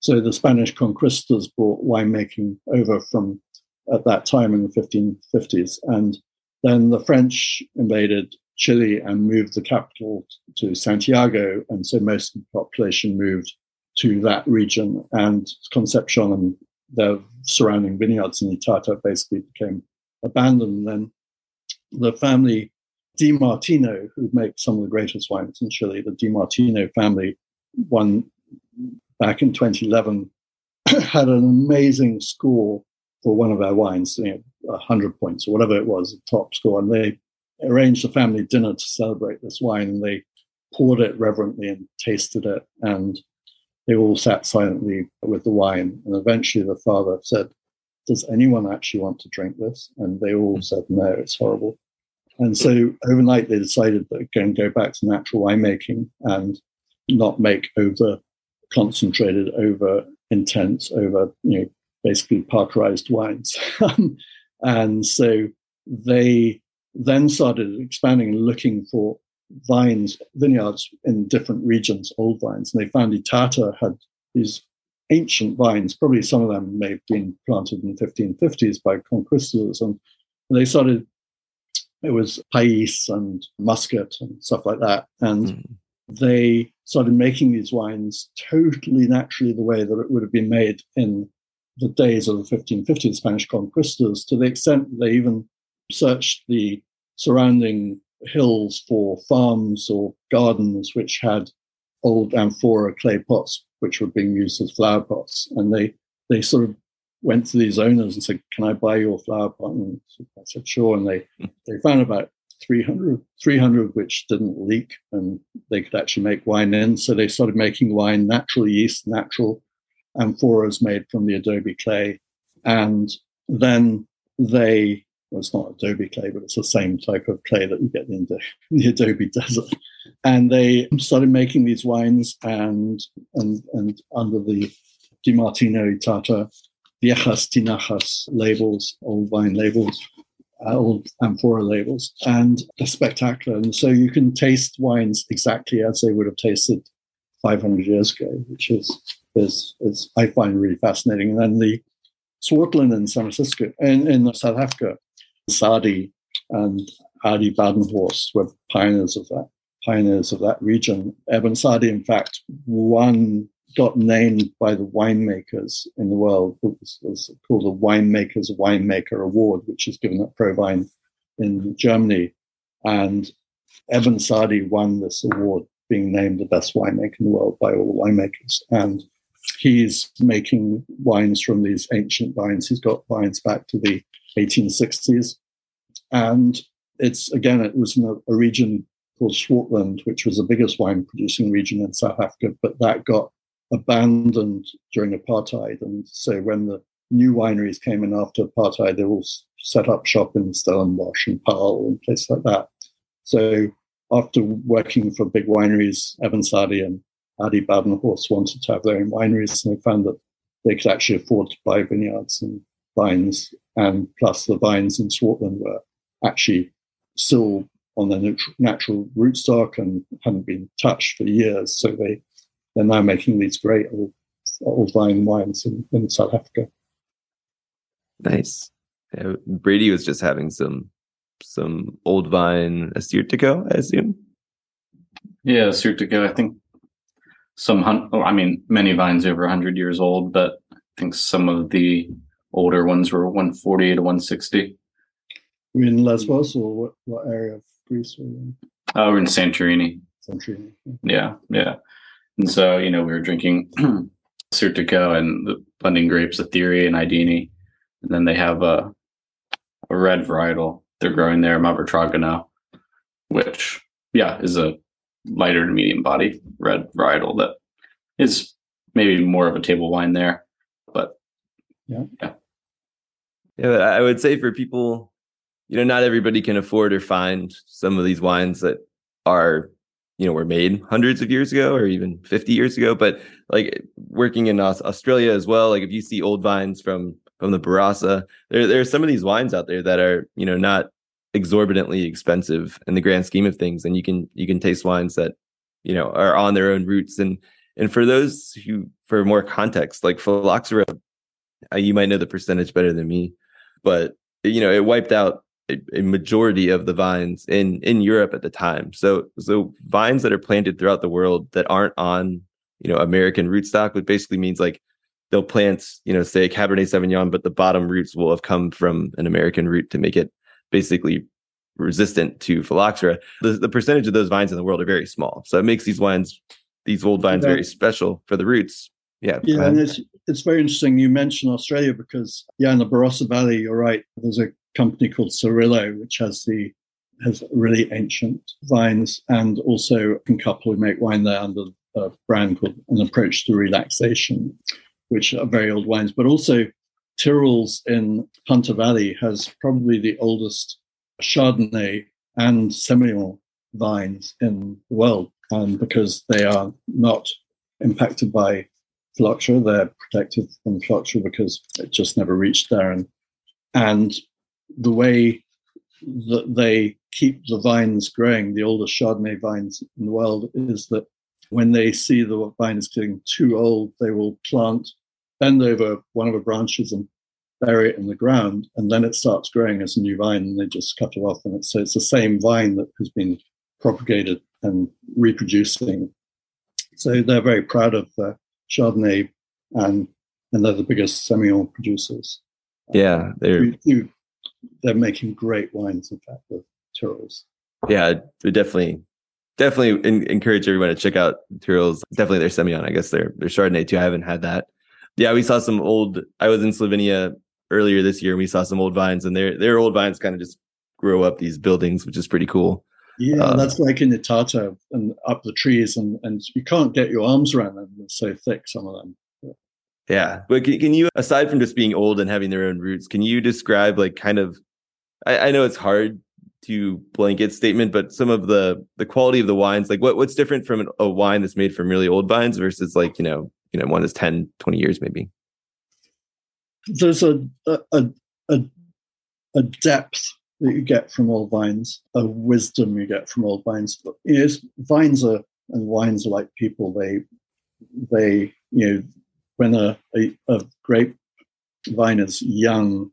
so the Spanish conquistadors brought winemaking over from at that time in the 1550s, and then the French invaded Chile and moved the capital to Santiago, and so most of the population moved to that region, and Concepcion and the surrounding vineyards in Itata basically became abandoned. Then the family De Martino, who make some of the greatest wines in Chile, the De Martino family, won back in 2011, had an amazing score for one of our wines, you know, 100 points or whatever it was, top score. And they arranged a family dinner to celebrate this wine and they poured it reverently and tasted it. And they all sat silently with the wine. And eventually the father said, Does anyone actually want to drink this? And they all hmm. said, No, it's horrible. And so overnight they decided that they're going to go back to natural winemaking and not make over concentrated, over intense, over, you know, basically parkerized wines. and so they then started expanding and looking for vines, vineyards in different regions, old vines. And they found Itata had these ancient vines, probably some of them may have been planted in the 1550s by conquistadors. And they started, it was Pais and Muscat and stuff like that. And mm. they started making these wines totally naturally the way that it would have been made in the days of the 1550s Spanish conquistadors, to the extent that they even searched the surrounding hills for farms or gardens which had old amphora clay pots which were being used as flower pots. And they they sort of went to these owners and said, Can I buy your flower pot? And I said, Sure. And they, they found about 300, 300 which didn't leak and they could actually make wine in. So they started making wine, natural yeast, natural amphoras made from the adobe clay. And then they well, it's not adobe clay, but it's the same type of clay that you get in the, the Adobe desert. And they started making these wines and and and under the De Martino Itata Viejas Tinajas labels, old wine labels, uh, old amphora labels, and they're spectacular. And so you can taste wines exactly as they would have tasted 500 years ago, which is is, is I find really fascinating. And then the Swartland in San Francisco, in, in South Africa, Sadie and Adi Badenhorst were pioneers of that, pioneers of that region. Eben Sadie, in fact, won got named by the winemakers in the world. It was, it was called the Winemakers Winemaker Award, which is given at ProWein in Germany. And Eben Sadie won this award, being named the best winemaker in the world by all the winemakers. And he's making wines from these ancient vines. He's got vines back to the 1860s. And it's again, it was in a, a region called Swartland, which was the biggest wine producing region in South Africa, but that got abandoned during apartheid. And so when the new wineries came in after apartheid, they all set up shop in Stellenbosch and Paarl and places like that. So after working for big wineries, Eben Sadie and Adi Badenhorst wanted to have their own wineries, and they found that they could actually afford to buy vineyards and vines, and plus the vines in Swartland were actually still on their natural rootstock and hadn't been touched for years. So they they're now making these great old, old vine wines in, in South Africa. Nice. Yeah, Brady was just having some some old vine Assyrtiko, I assume. Yeah, Assyrtiko. I think some. Oh, I mean, many vines over hundred years old, but I think some of the older ones were 140 to 160. We're in Lesbos or what, what area of Greece were you in? Oh, we're in Santorini. Santorini. Yeah, yeah. And so, you know, we were drinking Assyrtiko and the blending grapes, Athiri and Aidani. And then they have a, a red varietal they're growing there, Mavrotragano, which, yeah, is a lighter to medium body red varietal that is maybe more of a table wine there. But yeah. Yeah. Yeah, I would say for people, you know, not everybody can afford or find some of these wines that are, you know, were made hundreds of years ago or even 50 years ago. But like working in Australia as well, like if you see old vines from from the Barossa, there there are some of these wines out there that are, you know, not exorbitantly expensive in the grand scheme of things. And you can you can taste wines that, you know, are on their own roots. And and for those who for more context, like phylloxera uh, you might know the percentage better than me, but you know, it wiped out a, a, majority of the vines in in Europe at the time. So so vines that are planted throughout the world that aren't on you know American rootstock, which basically means like they'll plant, you know, say a Cabernet Sauvignon, but the bottom roots will have come from an American root to make it basically resistant to phylloxera. The, the percentage of those vines in the world are very small. So it makes these wines, these old vines, very special for the roots. Yeah. Yeah. And it's, it's very interesting you mentioned Australia because, yeah, in the Barossa Valley, you're right. There's a company called Cirillo, which has the has really ancient vines and also a couple who make wine there under a brand called An Approach to Relaxation, which are very old wines. But also Tyrrell's in Hunter Valley has probably the oldest Chardonnay and Semillon vines in the world and because they are not impacted by phylloxera. They're protected from phylloxera because it just never reached there. And, and the way that they keep the vines growing, the oldest Chardonnay vines in the world, is that when they see the vine is getting too old, they will plant, bend over one of the branches and bury it in the ground, and then it starts growing as a new vine, and they just cut it off. And it's, so it's the same vine that has been propagated and reproducing. So they're very proud of uh, Chardonnay, and and they're the biggest Semillon producers. Yeah, they're they're making great wines. In fact, the Tyrrells. Yeah, we definitely definitely in, encourage everyone to check out Tyrrells. Definitely their Semillon. I guess their their Chardonnay too. I haven't had that. Yeah, we saw some old. I was in Slovenia earlier this year, and we saw some old vines, and their their old vines kind of just grow up these buildings, which is pretty cool. Yeah, uh, that's like in the Tata and up the trees, and and you can't get your arms around them; they're so thick. Some of them. Yeah, but can, can you, aside from just being old and having their own roots, can you describe like kind of? I, I know it's hard to blanket statement, but some of the the quality of the wines, like what what's different from a wine that's made from really old vines versus like you know you know one that's 10, 20 years maybe. There's a a a, a depth that you get from old vines, a wisdom you get from old vines. But, you know, vines are and wines are like people. They they you know when a, a, a grape vine is young,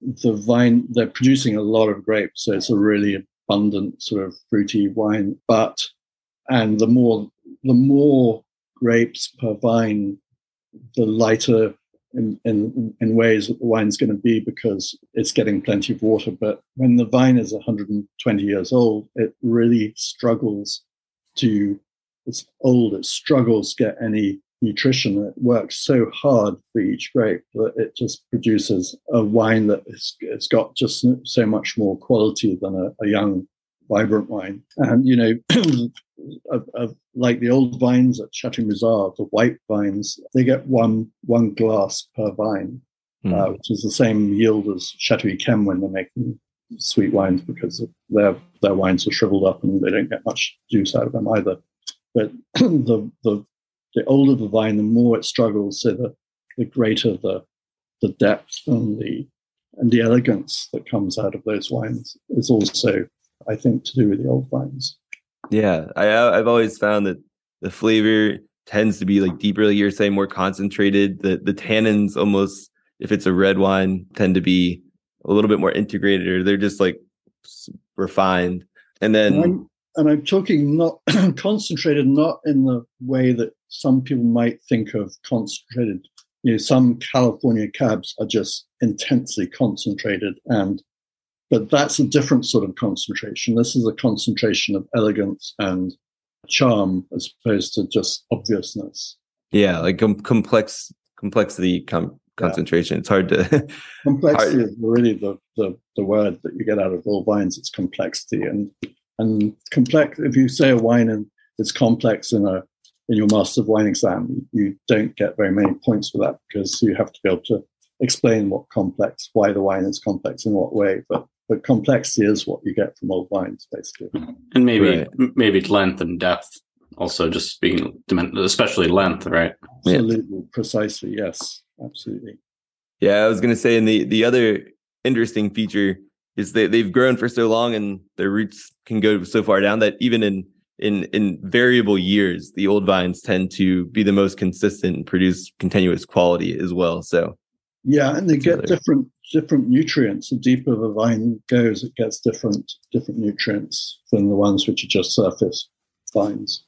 the vine they're producing a lot of grapes, so it's a really abundant sort of fruity wine. But and the more the more grapes per vine, the lighter in, in, in ways that the wine's going to be because it's getting plenty of water. But when the vine is 120 years old, it really struggles to, it's old, it struggles to get any nutrition. It works so hard for each grape that it just produces a wine that it's, it's got just so much more quality than a, a young, vibrant wine. And, you know, of, of, like the old vines at Chateau Musar, the white vines, they get one one glass per vine, mm. uh, which is the same yield as Chateau Yquem when they're making sweet wines because their their wines are shriveled up and they don't get much juice out of them either. But the the the older the vine, the more it struggles, so the the greater the the depth and the and the elegance that comes out of those wines is also, I think, to do with the old vines. Yeah, I I've always found that the flavor tends to be like deeper, like you're saying, more concentrated. The the tannins almost, if it's a red wine, tend to be a little bit more integrated, or they're just like refined. And then, and I'm, and I'm talking not concentrated, not in the way that some people might think of concentrated. You know, some California cabs are just intensely concentrated and but that's a different sort of concentration. This is a concentration of elegance and charm as opposed to just obviousness. Yeah, like com- complex complexity com- concentration. Yeah. It's hard to complexity hard. is really the, the the word that you get out of all wines. It's complexity and and complex. If you say a wine and it's complex in a in your master of wine exam, you don't get very many points for that because you have to be able to explain what complex, why the wine is complex in what way. But but complexity is what you get from old wines, basically. Mm-hmm. And maybe right. maybe length and depth, also just speaking, especially length, right? Absolutely, yeah. precisely. Yes, absolutely. Yeah, I was going to say, and the the other interesting feature is that they've grown for so long, and their roots can go so far down that even in in in variable years, the old vines tend to be the most consistent and produce continuous quality as well. So yeah, and they get different different nutrients. The deeper the vine goes, it gets different different nutrients than the ones which are just surface vines.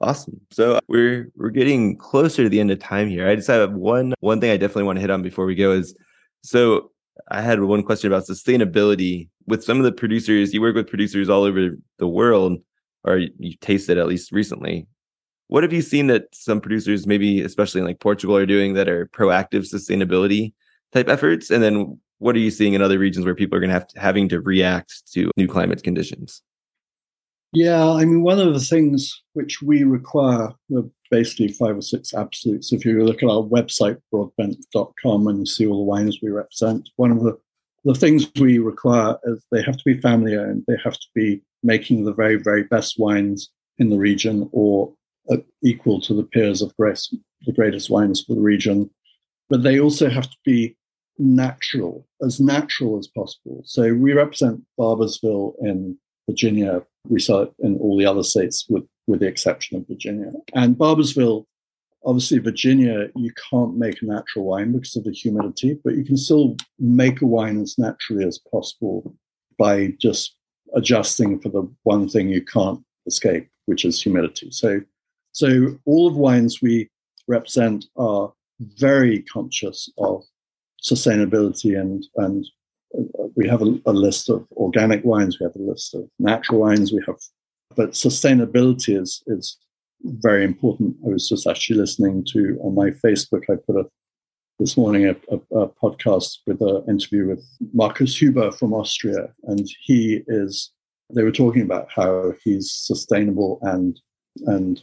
Awesome. So uh, we're we're getting closer to the end of time here. I just have one one thing I definitely want to hit on before we go is so I had one question about sustainability with some of the producers. You work with producers all over the world, or you tasted at least recently. What have you seen that some producers, maybe especially in like Portugal, are doing that are proactive sustainability type efforts? And then what are you seeing in other regions where people are going to have to, having to react to new climate conditions? Yeah, I mean, one of the things which we require are basically five or six absolutes. If you look at our website, broadbent.com, and you see all the wines we represent, one of the, the things we require is they have to be family owned. They have to be making the very, very best wines in the region or uh, equal to the peers of grace, the greatest wines for the region. But they also have to be natural, as natural as possible. So we represent Barboursville in Virginia. We saw it in all the other states with, with the exception of Virginia. And Barboursville, obviously, Virginia, you can't make a natural wine because of the humidity, but you can still make a wine as naturally as possible by just adjusting for the one thing you can't escape, which is humidity. So, so all of wines we represent are very conscious of sustainability and and uh, we have a, a, list of organic wines, we have a list of natural wines, we have, but sustainability is is very important. I was just actually listening to on my Facebook. I put a this morning a, a, a podcast with an interview with Markus Huber from Austria, and he is. They were talking about how he's sustainable and and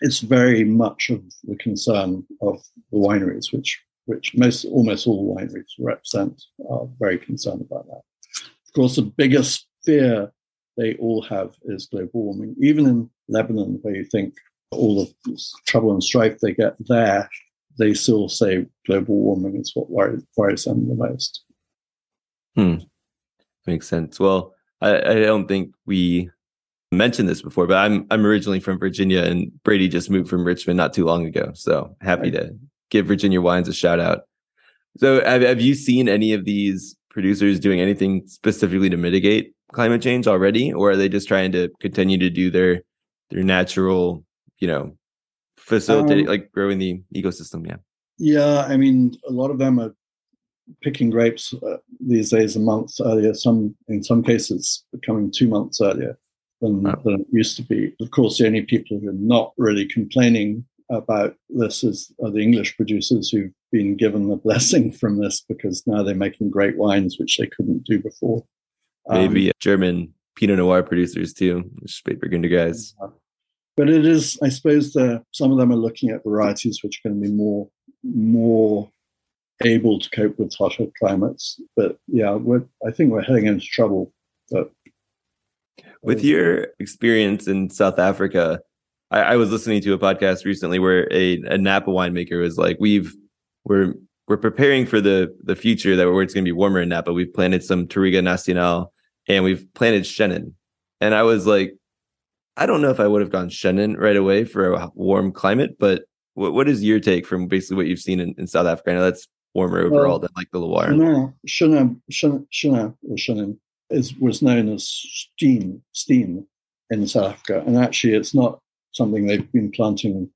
it's very much of the concern of the wineries, which which most almost all wineries represent, are very concerned about that. Of course, the biggest fear they all have is global warming. Even in Lebanon, where you think all of this trouble and strife they get there, they still say global warming is what worries, worries them the most. Hmm. Makes sense. Well, I, I don't think we mentioned this before, but I'm I'm originally from Virginia, and Brady just moved from Richmond not too long ago. So happy right. to give Virginia Wines a shout out. So, have, have you seen any of these producers doing anything specifically to mitigate climate change already, or are they just trying to continue to do their their natural, you know, facilitate um, like growing the ecosystem? Yeah. Yeah, I mean, a lot of them are picking grapes uh, these days a month earlier. Some, in some cases, becoming two months earlier than, wow. than it used to be. Of course, the only people who are not really complaining about this is are the English producers who've been given the blessing from this because now they're making great wines which they couldn't do before. Maybe um, German Pinot Noir producers too, Spätburgunder guys. But it is, I suppose, the, some of them are looking at varieties which are going to be more more able to cope with hotter climates. But yeah, I think we're heading into trouble. But with your experience in South Africa, I, I, was listening to a podcast recently where a, a Napa winemaker was like, "We've we're we're preparing for the the future that where it's going to be warmer in Napa. We've planted some Touriga Nacional and we've planted Chenin." And I was like, I don't know if I would have gone Chenin right away for a warm climate, but what what is your take from basically what you've seen in, in South Africa? I know that's warmer overall well, than like the Loire. No, Chenin, Chenin, or Chenin is was known as steam, Steen in South Africa, and actually it's not something they've been planting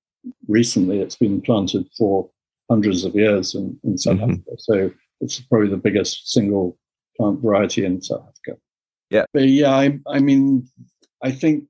recently. It's been planted for hundreds of years in, in South mm-hmm. Africa. So it's probably the biggest single plant variety in South Africa. Yeah. But yeah, I, I mean, I think,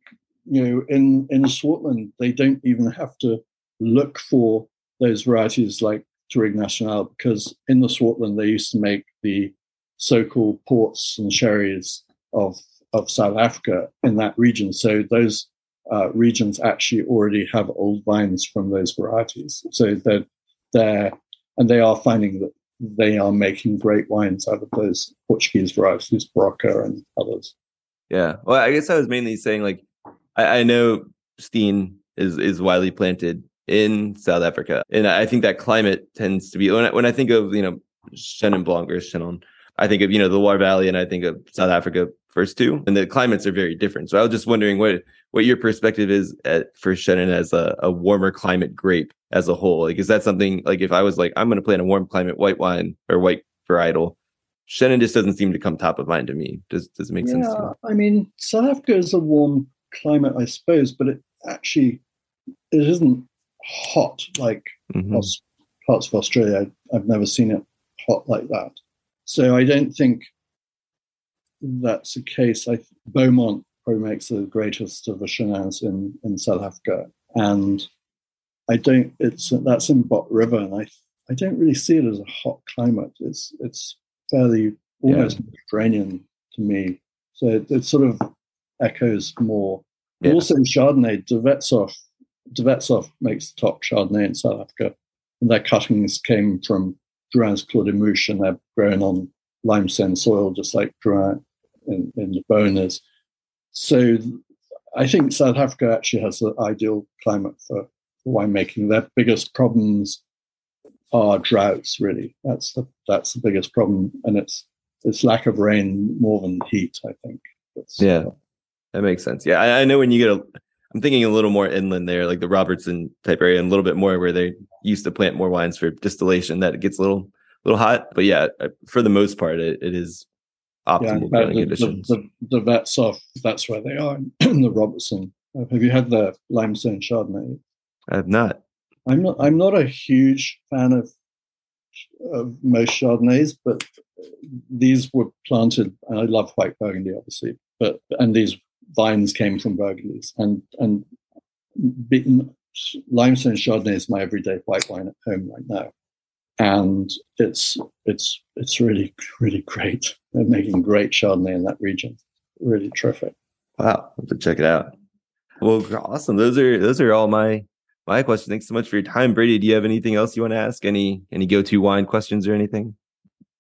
you know, in, in Swartland, they don't even have to look for those varieties like Touriga National because in the Swartland, they used to make the so-called ports and sherries of, of South Africa in that region. So those uh, regions actually already have old vines from those varieties. So they're there, and they are finding that they are making great wines out of those Portuguese varieties, Barroca and others. Yeah. Well, I guess I was mainly saying like I, I know Steen is is widely planted in South Africa, and I think that climate tends to be when I, when I think of you know Chenin Blanc or Chenin, I think of you know the Loire Valley, and I think of South Africa first two, and the climates are very different. So I was just wondering what what your perspective is at, for Chenin as a, a warmer climate grape as a whole. Like, is that something like if I was like I'm going to plant a warm climate white wine or white varietal, Chenin just doesn't seem to come top of mind to me. Does does it make yeah, sense? I mean, South Africa is a warm climate, I suppose, but it actually it isn't hot like Mhm. parts, parts of Australia. I, I've never seen it hot like that. So I don't think that's the case. I Beaumont probably makes the greatest of the Shenanigans in, in South Africa, and I don't. It's that's in Bot River, and I I don't really see it as a hot climate. It's it's fairly almost Mediterranean to me. So it, it sort of echoes more. Yeah. Also, Chardonnay, De Wetshof, Devetsov makes the top Chardonnay in South Africa, and their cuttings came from Drouhin's Clos des Mouches, and they're grown on limestone soil, just like Drouin in, in the Beaune is. So I think South Africa actually has the ideal climate for, for winemaking. Their biggest problems are droughts, really. That's the that's the biggest problem, and it's it's lack of rain more than heat. I think. That's- Yeah. That makes sense. Yeah, I, I know when you get a, I'm thinking a little more inland there, like the Robertson type area, and a little bit more where they used to plant more wines for distillation. That it gets a little, little hot. But yeah, for the most part, it, it is optimal growing the, conditions. the, the, De Wetshof. That's where they are in the Robertson. Have you had the limestone Chardonnay? I have not. I'm not. I'm not a huge fan of of most Chardonnays, but these were planted. And I love white Burgundy, obviously, but and these vines came from Burgundies, and and be, limestone Chardonnay is my everyday white wine at home right now, and it's it's it's really really great. They're making great Chardonnay in that region. Really terrific. Wow, I'll have to check it out. Well, awesome. Those are those are all my my questions. Thanks so much for your time, Brady. Do you have anything else you want to ask? Any any go to wine questions or anything?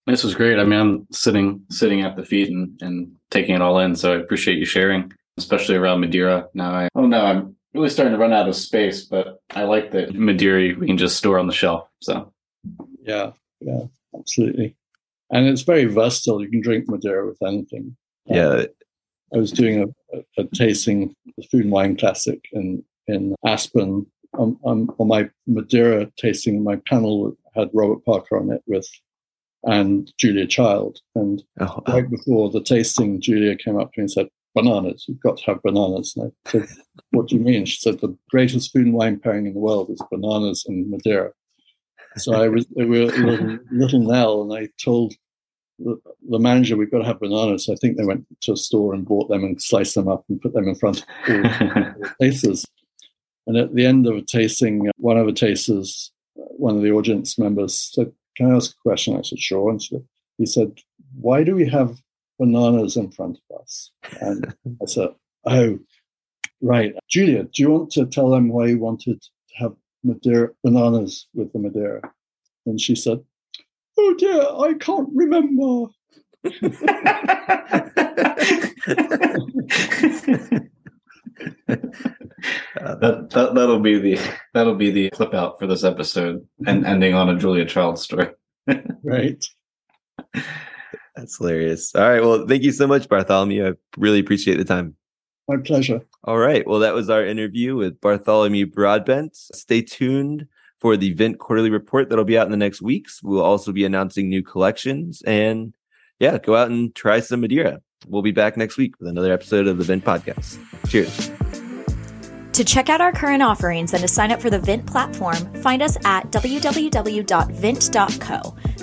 This was great. I mean, I'm sitting sitting at the feet and, and taking it all in. So I appreciate you sharing, especially around Madeira. Now I oh no, I'm really starting to run out of space, but I like that Madeira we can just store on the shelf. So Yeah, yeah, absolutely. And it's very versatile. You can drink Madeira with anything. Uh, Yeah, I was doing a, a, a tasting, the Food and Wine Classic in, in Aspen. On, on, on my Madeira tasting, my panel had Robert Parker on it with and Julia Child. And oh, right before the tasting, Julia came up to me and said, Bananas, you've got to have bananas. And I said, What do you mean? She said, The greatest food wine pairing in the world is bananas and Madeira. So I was a little, little Nell, and I told the, the manager, We've got to have bananas. So I think they went to a store and bought them and sliced them up and put them in front of all the tasters. And at the end of a tasting, uh, one of the tasters, uh, one of the audience members said, Can I ask a question? I said, Sure. And she, he said, Why do we have bananas in front of us? And I said, Oh, right. Julia, do you want to tell them why you wanted to have Madeira, bananas with the Madeira? And she said, Oh dear, I can't remember. that, that that'll be the that'll be the clip out for this episode and ending on a Julia Child story. Right. That's hilarious. All right. Well, thank you so much, Bartholomew. I really appreciate the time. My pleasure. All right. Well, that was our interview with Bartholomew Broadbent. Stay tuned for the Vint quarterly report that'll be out in the next weeks. We'll also be announcing new collections and yeah, go out and try some Madeira. We'll be back next week with another episode of the Vint podcast. Cheers. To check out our current offerings and to sign up for the Vint platform, find us at www.vint.co.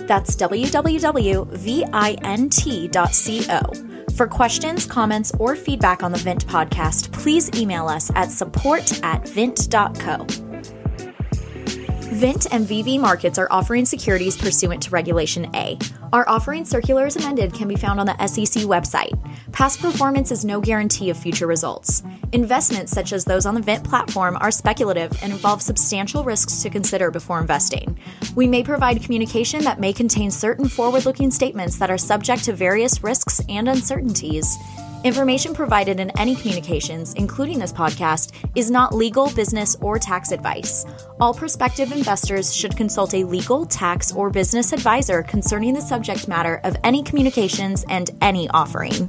That's www.vint.co. For questions, comments, or feedback on the Vint podcast, please email us at support at vint.co. Vint and VV Markets are offering securities pursuant to Regulation A. Our offering circular as amended can be found on the SEC website. Past performance is no guarantee of future results. Investments such as those on the Vint platform are speculative and involve substantial risks to consider before investing. We may provide communication that may contain certain forward looking statements that are subject to various risks and uncertainties. Information provided in any communications, including this podcast, is not legal, business, or tax advice. All prospective investors should consult a legal, tax, or business advisor concerning the subject matter of any communications and any offering.